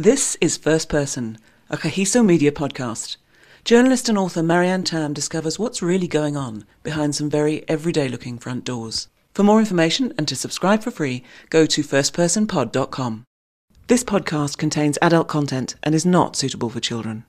This is First Person, a Kagiso Media podcast. Journalist and author Marianne Thamm discovers what's really going on behind some very everyday looking front doors. For more information and to subscribe for free, go to firstpersonpod.com. This podcast contains adult content and is not suitable for children.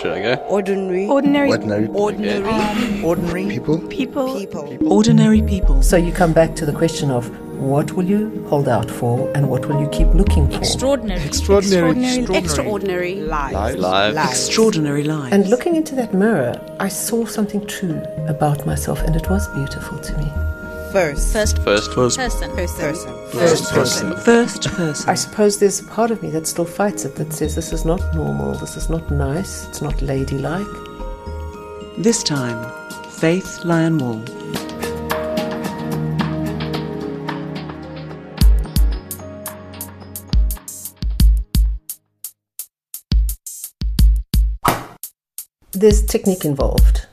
Should I go? Ordinary. Ordinary Ordinary Ordinary. ordinary people. people. People. Ordinary people. So you come back to the question of what will you hold out for and what will you keep looking for? Extraordinary. Extraordinary. Extraordinary lives. Lives. Extraordinary lives. And looking into that mirror, I saw something true about myself and it was beautiful to me. First. First First was person. Person. First person. First person. I suppose there's a part of me that still fights it that says this is not normal, this is not nice, it's not ladylike. This time, Faith Lyon Wall. There's technique involved.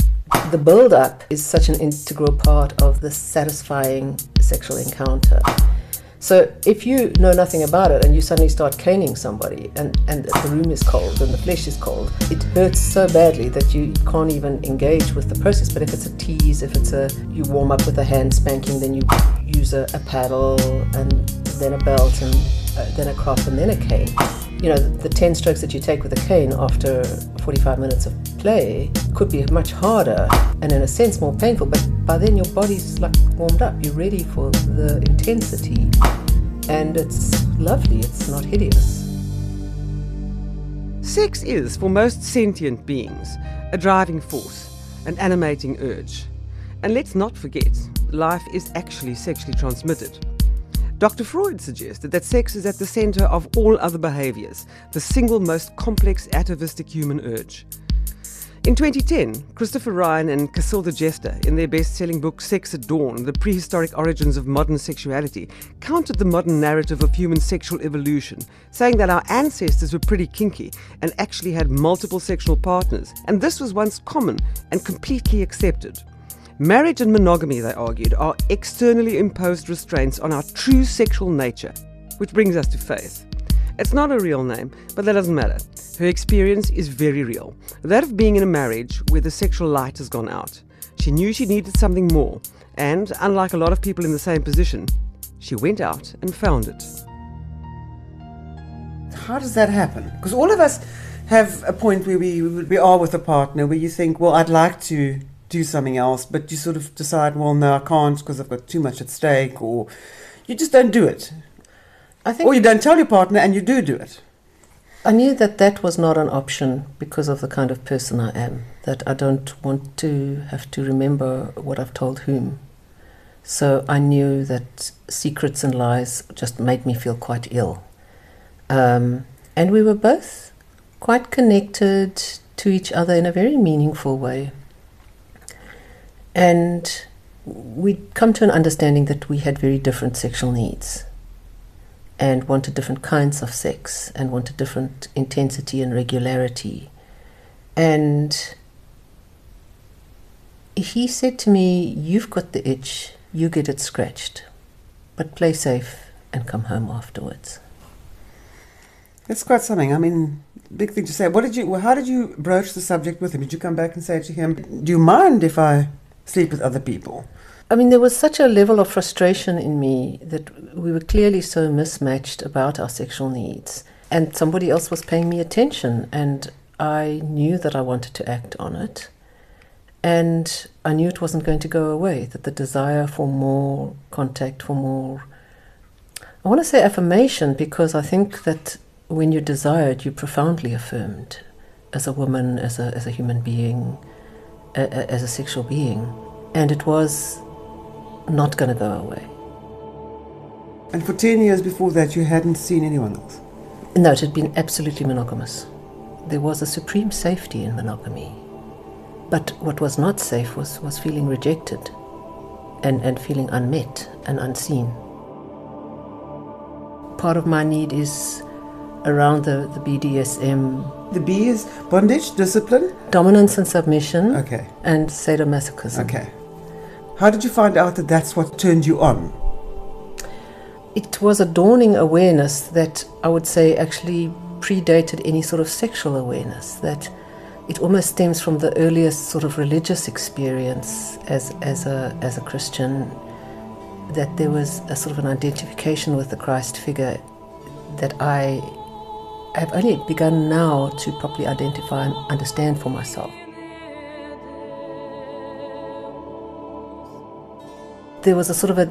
The build up is such an integral part of the satisfying sexual encounter. So if you know nothing about it and you suddenly start caning somebody and, and the room is cold and the flesh is cold, it hurts so badly that you can't even engage with the process. But if it's a tease, if it's a you warm up with a hand spanking, then you use a, a paddle and then a belt and uh, then a crop and then a cane. You know, the, the 10 strokes that you take with a cane after 45 minutes of play could be much harder and in a sense more painful, but by then your body's like warmed up. You're ready for the intensity and it's lovely, it's not hideous. Sex is, for most sentient beings, a driving force, an animating urge. And let's not forget, life is actually sexually transmitted. Dr. Freud suggested that sex is at the center of all other behaviors, the single most complex atavistic human urge. In 2010, Christopher Ryan and Cacilda Jethá, in their best selling book Sex at Dawn The Prehistoric Origins of Modern Sexuality, countered the modern narrative of human sexual evolution, saying that our ancestors were pretty kinky and actually had multiple sexual partners, and this was once common and completely accepted. Marriage and monogamy, they argued, are externally imposed restraints on our true sexual nature, which brings us to Faith. It's not a real name, but that doesn't matter. Her experience is very real that of being in a marriage where the sexual light has gone out. She knew she needed something more, and unlike a lot of people in the same position, she went out and found it. How does that happen? Because all of us have a point where we we are with a partner where you think, well, I'd like to do something else, but you sort of decide, well, no, I can't because I've got too much at stake, or you just don't do it, I think or you don't tell your partner and you do do it. I knew that that was not an option because of the kind of person I am, that I don't want to have to remember what I've told whom. So I knew that secrets and lies just made me feel quite ill. Um, and we were both quite connected to each other in a very meaningful way. And we'd come to an understanding that we had very different sexual needs and wanted different kinds of sex and wanted different intensity and regularity. And he said to me, You've got the itch, you get it scratched, but play safe and come home afterwards. That's quite something. I mean, big thing to say. What did you? How did you broach the subject with him? Did you come back and say to him, "Do you mind if I sleep with other people?" I mean, there was such a level of frustration in me that we were clearly so mismatched about our sexual needs. And somebody else was paying me attention, and I knew that I wanted to act on it. And I knew it wasn't going to go away, that the desire for more contact, for more. I want to say affirmation because I think that when you're desired, you're profoundly affirmed as a woman, as a, as a human being, a, a, as a sexual being. And it was not going to go away. And for ten years before that, you hadn't seen anyone else. No, it had been absolutely monogamous. There was a supreme safety in monogamy. But what was not safe was, was feeling rejected and, and feeling unmet and unseen. Part of my need is around the, the BDSM The B is bondage, discipline. dominance and submission Okay. and sadomasochism. Okay. How did you find out that that's what turned you on? it was a dawning awareness that I would say actually predated any sort of sexual awareness, that it almost stems from the earliest sort of religious experience as, as, a, as a Christian, that there was a sort of an identification with the Christ figure that I have only begun now to properly identify and understand for myself. There was a sort of a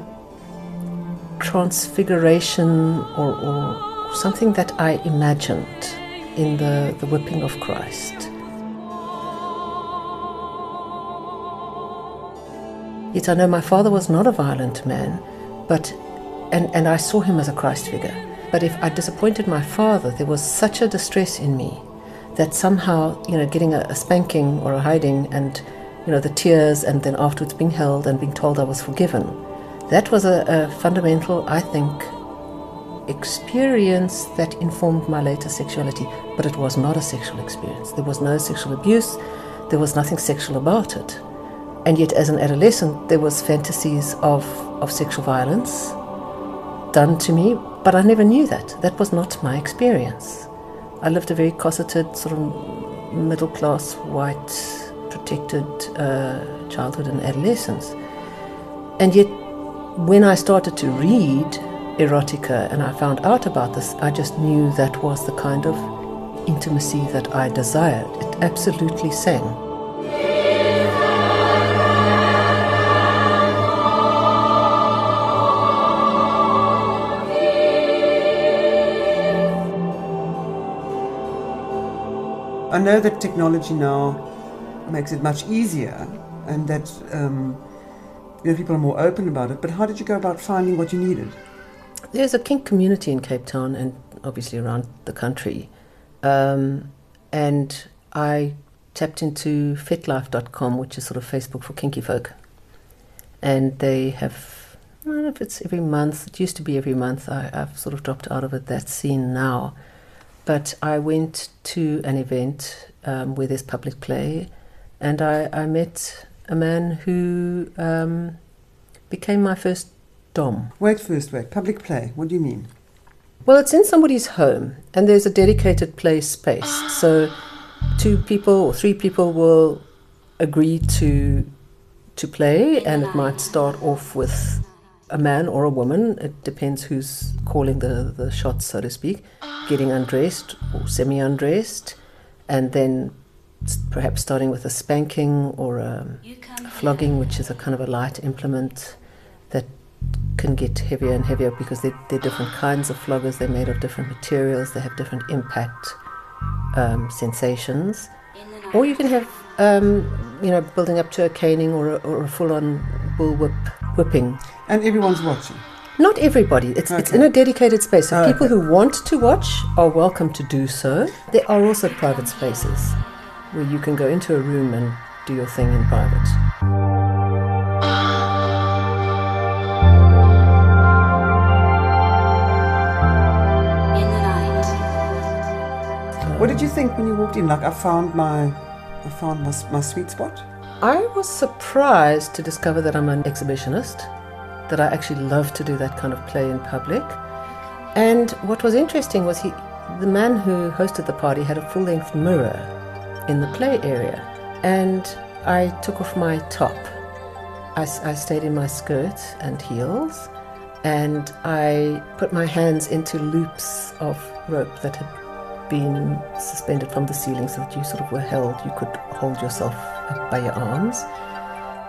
transfiguration or, or something that I imagined in the, the whipping of Christ. Yet I know my father was not a violent man, but and, and I saw him as a Christ figure. But if I disappointed my father, there was such a distress in me that somehow, you know, getting a, a spanking or a hiding and, you know, the tears and then afterwards being held and being told I was forgiven, that was a, a fundamental, I think, experience that informed my later sexuality. But it was not a sexual experience. There was no sexual abuse. There was nothing sexual about it. And yet, as an adolescent, there was fantasies of, of sexual violence done to me, but I never knew that. That was not my experience. I lived a very cosseted, sort of middle class, white, protected uh, childhood and adolescence. And yet, when I started to read erotica and I found out about this, I just knew that was the kind of intimacy that I desired. It absolutely sang. I know that technology now makes it much easier and that um, you know, people are more open about it, but how did you go about finding what you needed? There's a kink community in Cape Town and obviously around the country. Um, and I tapped into fetlife.com, which is sort of Facebook for kinky folk. And they have, I don't know if it's every month, it used to be every month. I, I've sort of dropped out of it, that scene now. But I went to an event um, where there's public play, and I, I met a man who um, became my first dom. Wait first, wait. Public play. What do you mean? Well, it's in somebody's home, and there's a dedicated play space. So, two people or three people will agree to to play, and it might start off with a man or a woman. It depends who's calling the the shots, so to speak. Getting undressed or semi undressed, and then perhaps starting with a spanking or a, flogging, which is a kind of a light implement that can get heavier and heavier because they're, they're, different kinds of floggers. They're made of different materials. They have different impact um, sensations. Or you can have, um, you know, building up to a caning or a, or a full-on bull whip, whipping. And everyone's watching. Not everybody. It's, okay. it's in a dedicated space. So oh, people okay. who want to watch are welcome to do so. There are also private spaces where you can go into a room and do your thing in private. What did you think when you walked in? Like I found my, I found my, my sweet spot. I was surprised to discover that I'm an exhibitionist, that I actually love to do that kind of play in public. And what was interesting was he, the man who hosted the party had a full-length mirror in the play area, and I took off my top. I, I stayed in my skirt and heels, and I put my hands into loops of rope that had been suspended from the ceiling so that you sort of were held, you could hold yourself by your arms.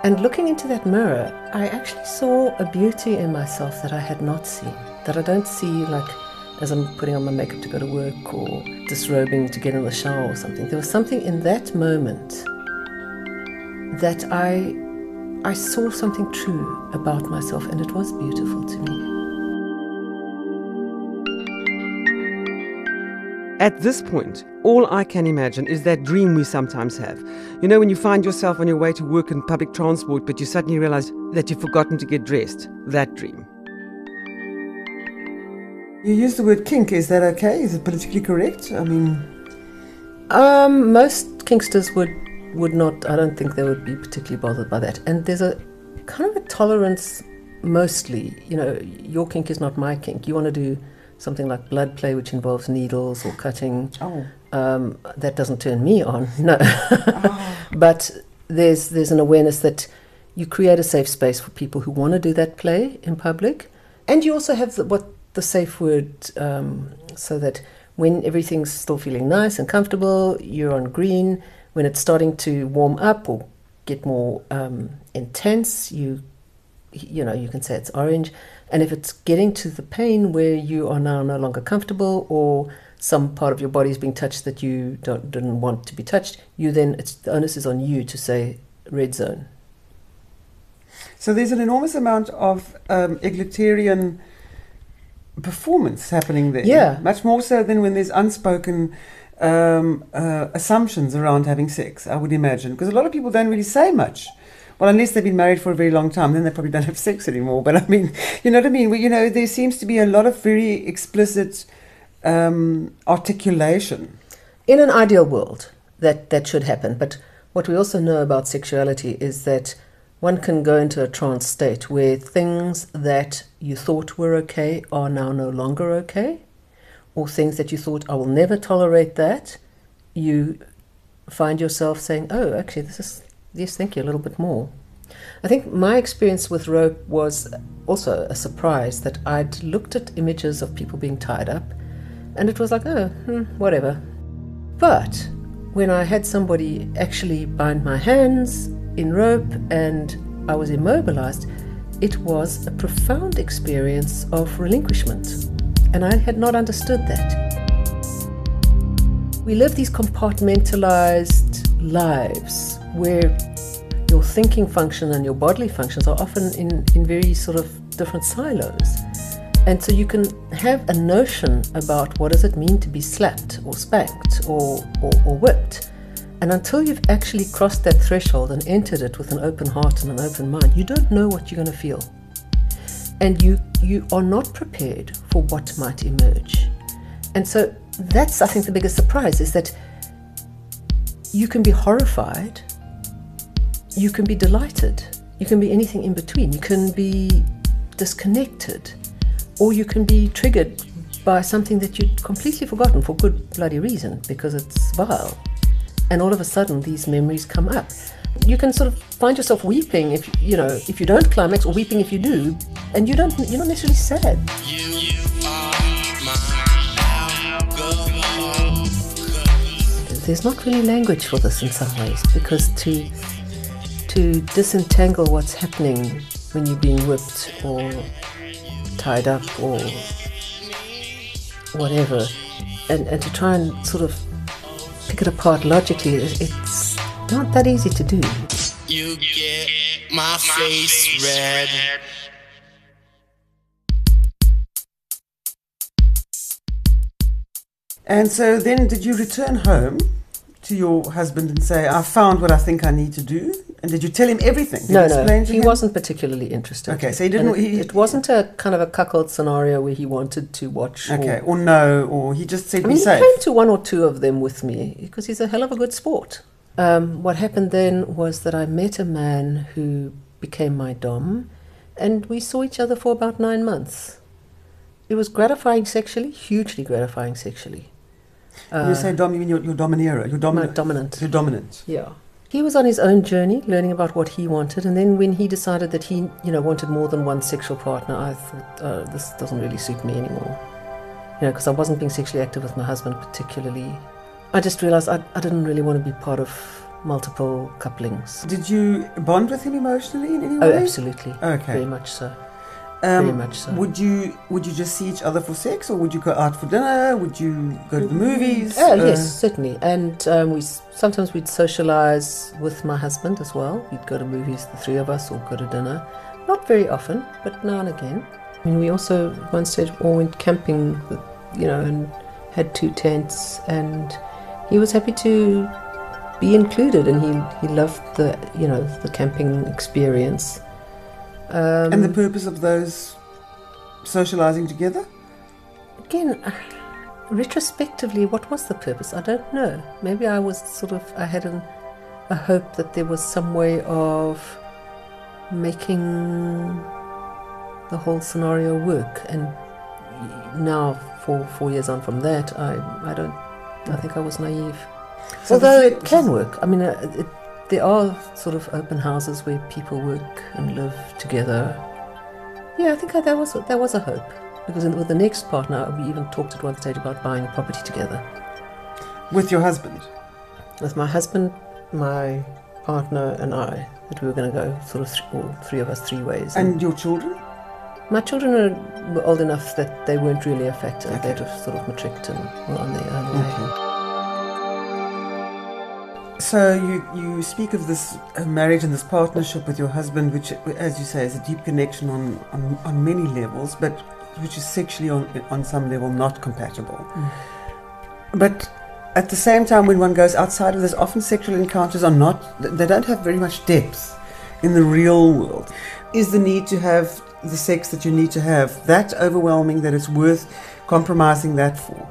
And looking into that mirror, I actually saw a beauty in myself that I had not seen, that I don't see like as I'm putting on my makeup to go to work or disrobing to get in the shower or something. There was something in that moment that I I saw something true about myself and it was beautiful to me. At this point, all I can imagine is that dream we sometimes have. You know, when you find yourself on your way to work in public transport, but you suddenly realize that you've forgotten to get dressed. That dream. You use the word kink. Is that okay? Is it politically correct? I mean, um, most kinksters would would not. I don't think they would be particularly bothered by that. And there's a kind of a tolerance mostly, you know, your kink is not my kink. You want to do something like blood play, which involves needles or cutting. Oh. Um, that doesn't turn me on, no. But there's there's an awareness that you create a safe space for people who want to do that play in public, and you also have the, what the safe word, um, so that when everything's still feeling nice and comfortable, you're on green. When it's starting to warm up or get more um, intense, you you know you can say it's orange. And if it's getting to the pain where you are now no longer comfortable or some part of your body is being touched that you don't, didn't want to be touched, you then it's the onus is on you to say red zone. So there's an enormous amount of um, egalitarian performance happening there. Yeah. Much more so than when there's unspoken um, uh, assumptions around having sex, I would imagine. Because a lot of people don't really say much. Well, unless they've been married for a very long time, then they probably don't have sex anymore. But I mean, you know what I mean? Well, you know, there seems to be a lot of very explicit um, articulation. In an ideal world, that, that should happen. But what we also know about sexuality is that one can go into a trance state where things that you thought were okay are now no longer okay, or things that you thought, I will never tolerate that, you find yourself saying, Oh, actually, this is, yes, thank you, a little bit more. I think my experience with rope was also a surprise that I'd looked at images of people being tied up, and it was like, Oh, hmm, whatever. But when I had somebody actually bind my hands in rope and I was immobilized, it was a profound experience of relinquishment. And I had not understood that. We live these compartmentalized lives where your thinking function and your bodily functions are often in, in very sort of different silos. And so you can have a notion about what does it mean to be slapped or spanked or, or, or whipped. And until you've actually crossed that threshold and entered it with an open heart and an open mind, you don't know what you're going to feel. And you, you are not prepared for what might emerge. And so that's, I think, the biggest surprise is that you can be horrified, you can be delighted, you can be anything in between, you can be disconnected, or you can be triggered by something that you'd completely forgotten for good bloody reason because it's vile and all of a sudden these memories come up. You can sort of find yourself weeping if you know if you don't climax, or weeping if you do, and you don't you're not necessarily sad. There's not really language for this in some ways because to to disentangle what's happening when you're being whipped or tied up or whatever, and, and to try and sort of pick it apart logically, it's not that easy to do. You get my face red. And so then, did you return home to your husband and say, I found what I think I need to do? And did you tell him everything? Did no, no, he him? wasn't particularly interested. Okay, so he didn't- It, he- it wasn't a kind of a cuckold scenario where he wanted to watch. or- Okay, or no, or he just said I mean, he safe. came to one or two of them with me because he's a hell of a good sport. Um, what happened then was that I met a man who became my dom, and we saw each other for about nine months. It was gratifying sexually, hugely gratifying sexually. When you say dom, you mean your, your domineer, your My dominant. dominant. Your dominant. Yeah. He was on his own journey, learning about what he wanted, and then when he decided that he, you know, wanted more than one sexual partner, I thought, oh, this doesn't really suit me anymore. You know, because I wasn't being sexually active with my husband particularly. I just realized I, I didn't really want to be part of multiple couplings. Did you bond with him emotionally in any way? Oh, way? absolutely. Okay. Very much so. Um, very much so. Would you would you just see each other for sex, or would you go out for dinner? Would you go to the movies? Oh, Uh, yes, certainly. And um, we sometimes we'd socialize with my husband as well. We'd go to movies, the three of us, or go to dinner. Not very often, but now and again. I mean, we also at one stage all went camping, with, you know, and had two tents. And he was happy to be included, and he he loved the you know the camping experience. Um, And the purpose of those socializing together? again retrospectively what was the purpose i don't know maybe i was sort of i had an, a hope that there was some way of making the whole scenario work. And now, four four years on from that, I I don't. I think I was naive. So Although it can work. I mean, uh, it, there are sort of open houses where people work and live together. Yeah, I think that was that was a hope because in, with the next partner, we even talked at one stage about buying a property together. with your husband. with my husband, my partner, and I that we were going to go sort of th- all three of us three ways. And your children? my children are, were old enough that they weren't really a factor. Okay. They'd have sort of matricked and were on their own way. Mm-hmm. So you, you speak of this uh, marriage and this partnership with your husband, which, as you say, is a deep connection on, on, on many levels, but which is sexually on, on some level not compatible. But at the same time, when one goes outside of this, often sexual encounters are not, they don't have very much depth in the real world. Is the need to have the sex that you need to have that overwhelming that it's worth compromising that for?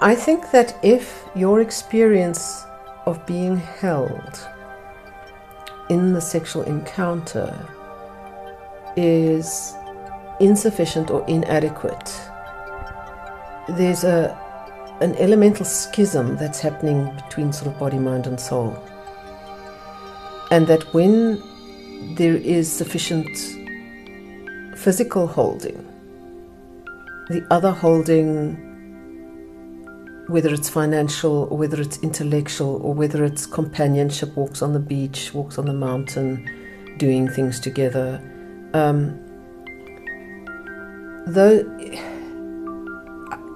I think that if your experience of being held in the sexual encounter is insufficient or inadequate, there's a an elemental schism that's happening between sort of body, mind, and soul. And that when there is sufficient physical holding, the other holding whether it's financial or whether it's intellectual or whether it's companionship, walks on the beach, walks on the mountain, doing things together. Um, though,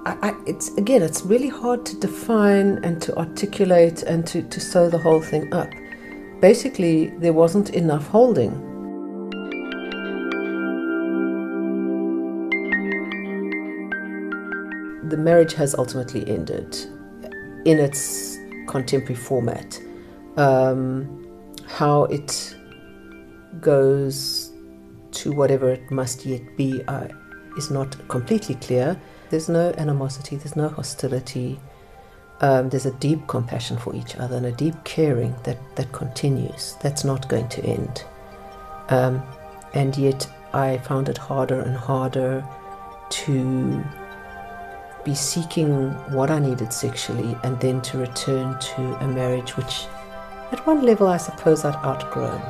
I, I, it's again, it's really hard to define and to articulate and to, to sew the whole thing up. Basically, there wasn't enough holding. The marriage has ultimately ended in its contemporary format. Um, how it goes to whatever it must yet be uh, is not completely clear. There's no animosity, there's no hostility. Um, there's a deep compassion for each other and a deep caring that, that continues. That's not going to end. Um, and yet, I found it harder and harder to be seeking what I needed sexually and then to return to a marriage which, at one level, I suppose I'd outgrown.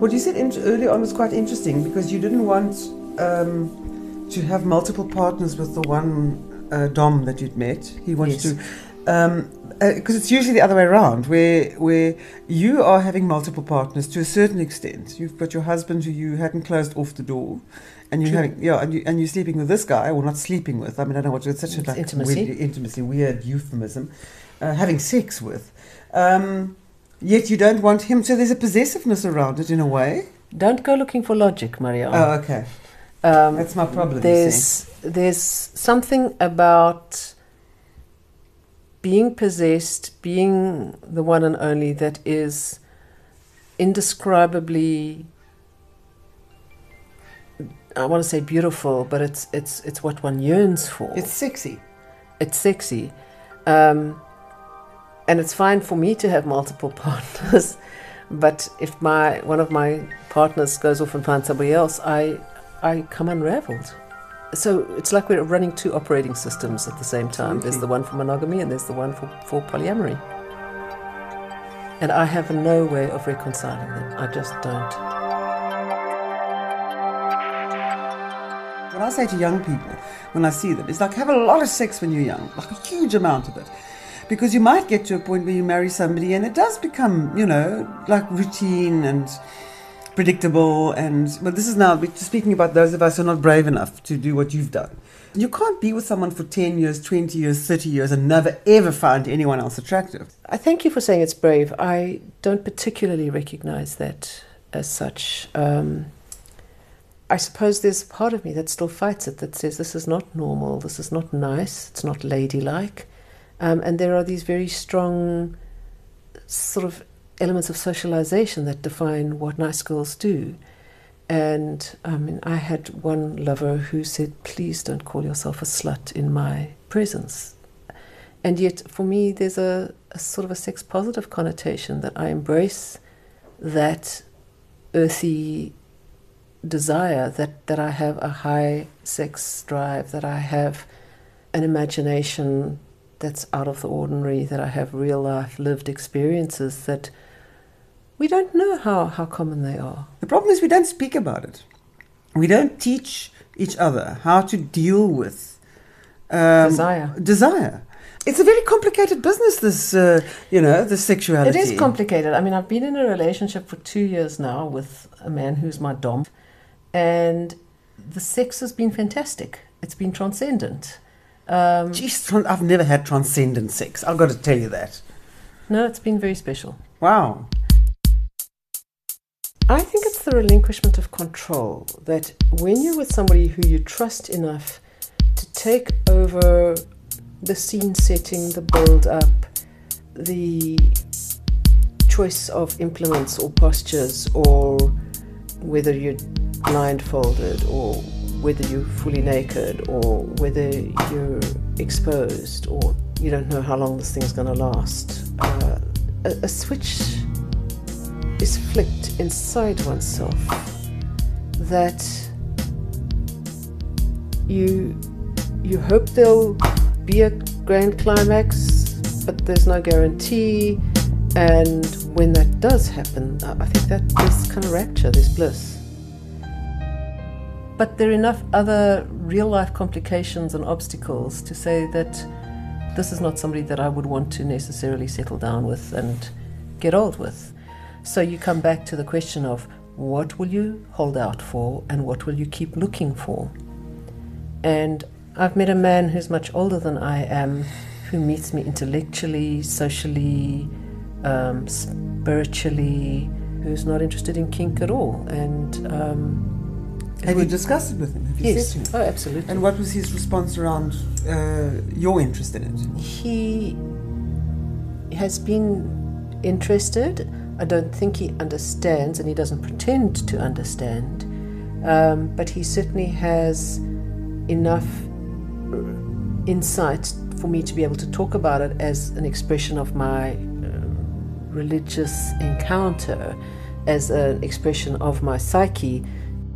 What you said in, earlier on was quite interesting because you didn't want um, to have multiple partners with the one uh, Dom that you'd met. He wanted Yes. to. Um, because it's usually the other way around, where where you are having multiple partners to a certain extent. You've got your husband who you hadn't closed off the door, and you're True. having yeah, and you and you're sleeping with this guy, or not sleeping with. I mean, I don't know what it's such a like intimacy. Weird, intimacy, weird euphemism. Uh, having sex with, um, yet you don't want him. So there's a possessiveness around it in a way. Don't go looking for logic, Maria. Oh, okay. um, That's my problem. there's there's something about being possessed, being the one and only that is indescribably I want to say beautiful, but it's it's it's what one yearns for. It's sexy. it's sexy. Um, and it's fine for me to have multiple partners, but if my one of my partners goes off and finds somebody else, I I come unraveled. So it's like we're running two operating systems at the same time. There's the one for monogamy and there's the one for, for polyamory. And I have no way of reconciling them. I just don't. What I say to young people when I see them is like have a lot of sex when you're young, like a huge amount of it. Because you might get to a point where you marry somebody and it does become, you know, like routine and predictable. And, well, this is now speaking about those of us who are not brave enough to do what you've done. You can't be with someone for 10 years, 20 years, 30 years and never ever find anyone else attractive. I thank you for saying it's brave. I don't particularly recognize that as such. Um, I suppose there's a part of me that still fights it, that says this is not normal, this is not nice, it's not ladylike. Um, and there are these very strong sort of elements of socialization that define what nice girls do. And I mean, I had one lover who said, Please don't call yourself a slut in my presence. And yet, for me, there's a, a sort of a sex positive connotation that I embrace that earthy desire, that, that I have a high sex drive, that I have an imagination that's out of the ordinary, that I have real life lived experiences that we don't know how, how common they are. The problem is we don't speak about it. We don't teach each other how to deal with um, Desire. Desire. It's a very complicated business. This, uh, you know, the sexuality. It is complicated. I mean, I've been in a relationship for two years now with a man who's my dom, and the sex has been fantastic. It's been transcendent. Um, Jeez, I've never had transcendent sex. I've got to tell you that. no, it's been very special. Wow. I think it's the relinquishment of control that when you're with somebody who you trust enough to take over the scene setting, the build up, the choice of implements or postures, or whether you're blindfolded, or whether you're fully naked, or whether you're exposed, or you don't know how long this thing's going to last. Uh, a, a switch is flicked inside oneself that you you hope there'll be a grand climax but there's no guarantee and when that does happen i think that there's kind of rapture there's bliss but there are enough other real life complications and obstacles to say that this is not somebody that I would want to necessarily settle down with and get old with. So you come back to the question of what will you hold out for and what will you keep looking for? And I've met a man who's much older than I am who meets me intellectually, socially, um, spiritually, who's not interested in kink at all. And um, Have you discussed it with him? Have you Yes, said to oh, absolutely. And what was his response around uh, your interest in it? he has been interested. I don't think he understands, and he doesn't pretend to understand. Um, but he certainly has enough uh, insight for me to be able to talk about it as an expression of my uh, religious encounter, as an expression of my psyche,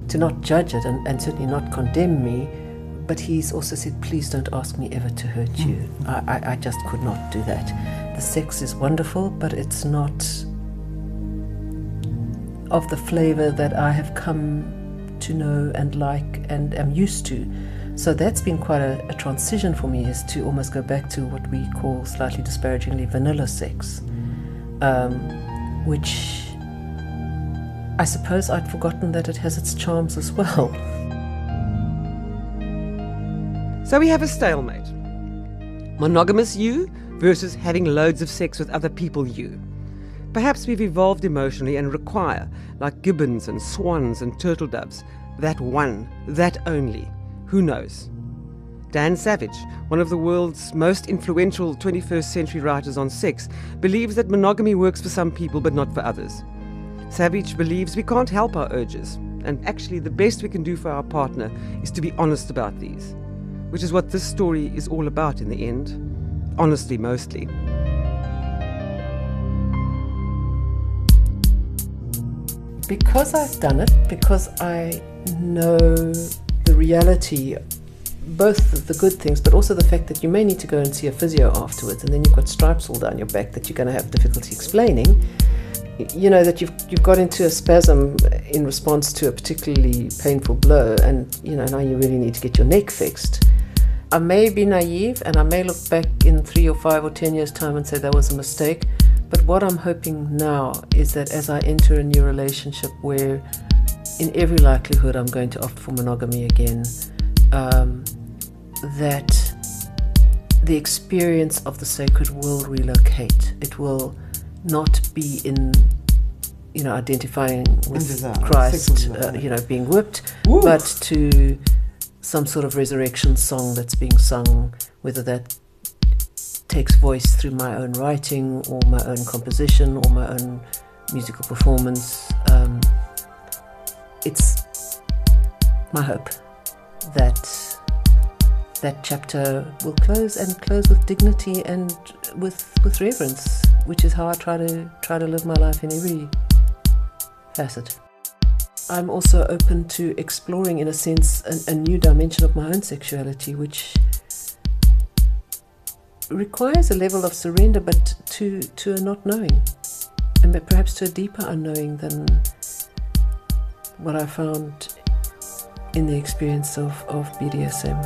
to not judge it and, and certainly not condemn me. But he's also said, please don't ask me ever to hurt you. I, I, I just could not do that. The sex is wonderful, but it's not of the flavor that I have come to know and like and am used to. So that's been quite a, a transition for me, is to almost go back to what we call slightly disparagingly vanilla sex, um, which I suppose I'd forgotten that it has its charms as well. So we have a stalemate. Monogamous you versus having loads of sex with other people you. Perhaps we've evolved emotionally and require, like gibbons and swans and turtle doves, that one, that only. Who knows? Dan Savage, one of the world's most influential 21st century writers on sex, believes that monogamy works for some people but not for others. Savage believes we can't help our urges, and actually, the best we can do for our partner is to be honest about these, which is what this story is all about in the end. Honestly, mostly. Because I've done it, because I know the reality, both the good things, but also the fact that you may need to go and see a physio afterwards, and then you've got stripes all down your back that you're going to have difficulty explaining. You know that you've you've got into a spasm in response to a particularly painful blow, and you know now you really need to get your neck fixed. I may be naive, and I may look back in three or five or ten years' time and say that was a mistake. But what I'm hoping now is that as I enter a new relationship where, in every likelihood, I'm going to opt for monogamy again, um, that the experience of the sacred will relocate. It will not be in, you know, identifying with Christ, uh, you know, being whipped, Ooh. but to some sort of resurrection song that's being sung, whether that takes voice through my own writing or my own composition or my own musical performance. Um, it's my hope that that chapter will close and close with dignity and with with reverence, which is how I try to try to live my life in every facet. I'm also open to exploring, in a sense, a, a new dimension of my own sexuality, which requires a level of surrender, but to to a not knowing, and perhaps to a deeper unknowing than what I found in the experience of, of BDSM.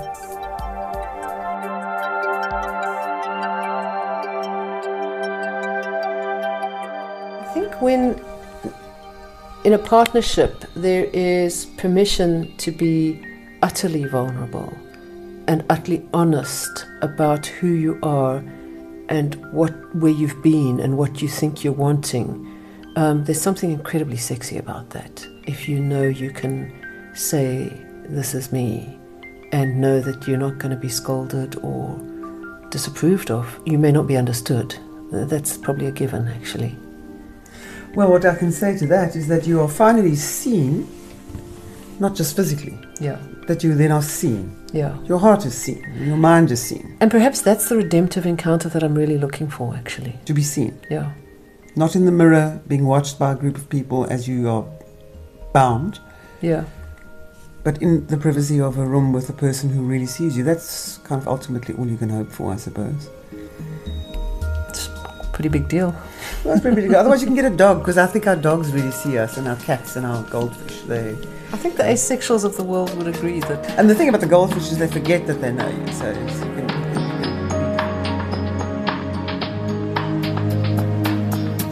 I think when in a partnership there is permission to be utterly vulnerable and utterly honest about who you are and what where you've been and what you think you're wanting. Um, there's something incredibly sexy about that. If you know you can say, This is me, and know that you're not going to be scolded or disapproved of, you may not be understood. That's probably a given, actually. Well, what I can say to that is that you are finally seen, not just physically, Yeah, that you then are seen. yeah. Your heart is seen, your mind is seen, And perhaps that's the redemptive encounter that I'm really looking for, actually. to be seen. Yeah, Not in the mirror, being watched by a group of people as you are bound, yeah, but in the privacy of a room with a person who really sees you. That's kind of ultimately all you can hope for, I suppose. It's pretty big deal. Well, that's pretty good. Otherwise, you can get a dog, because I think our dogs really see us, and our cats and our goldfish. They I think the asexuals of the world would agree that and the thing about the goldfish is they forget that they know you. So it's, you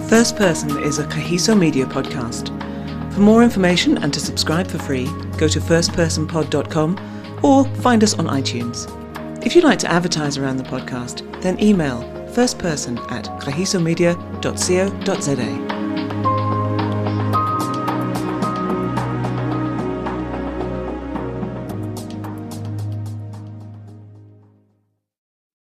First Person is a Kagiso Media podcast. For more information and to subscribe for free, go to firstpersonpod.com or find us on iTunes. If you'd like to advertise around the podcast, then email firstperson at kagisomedia.co.za.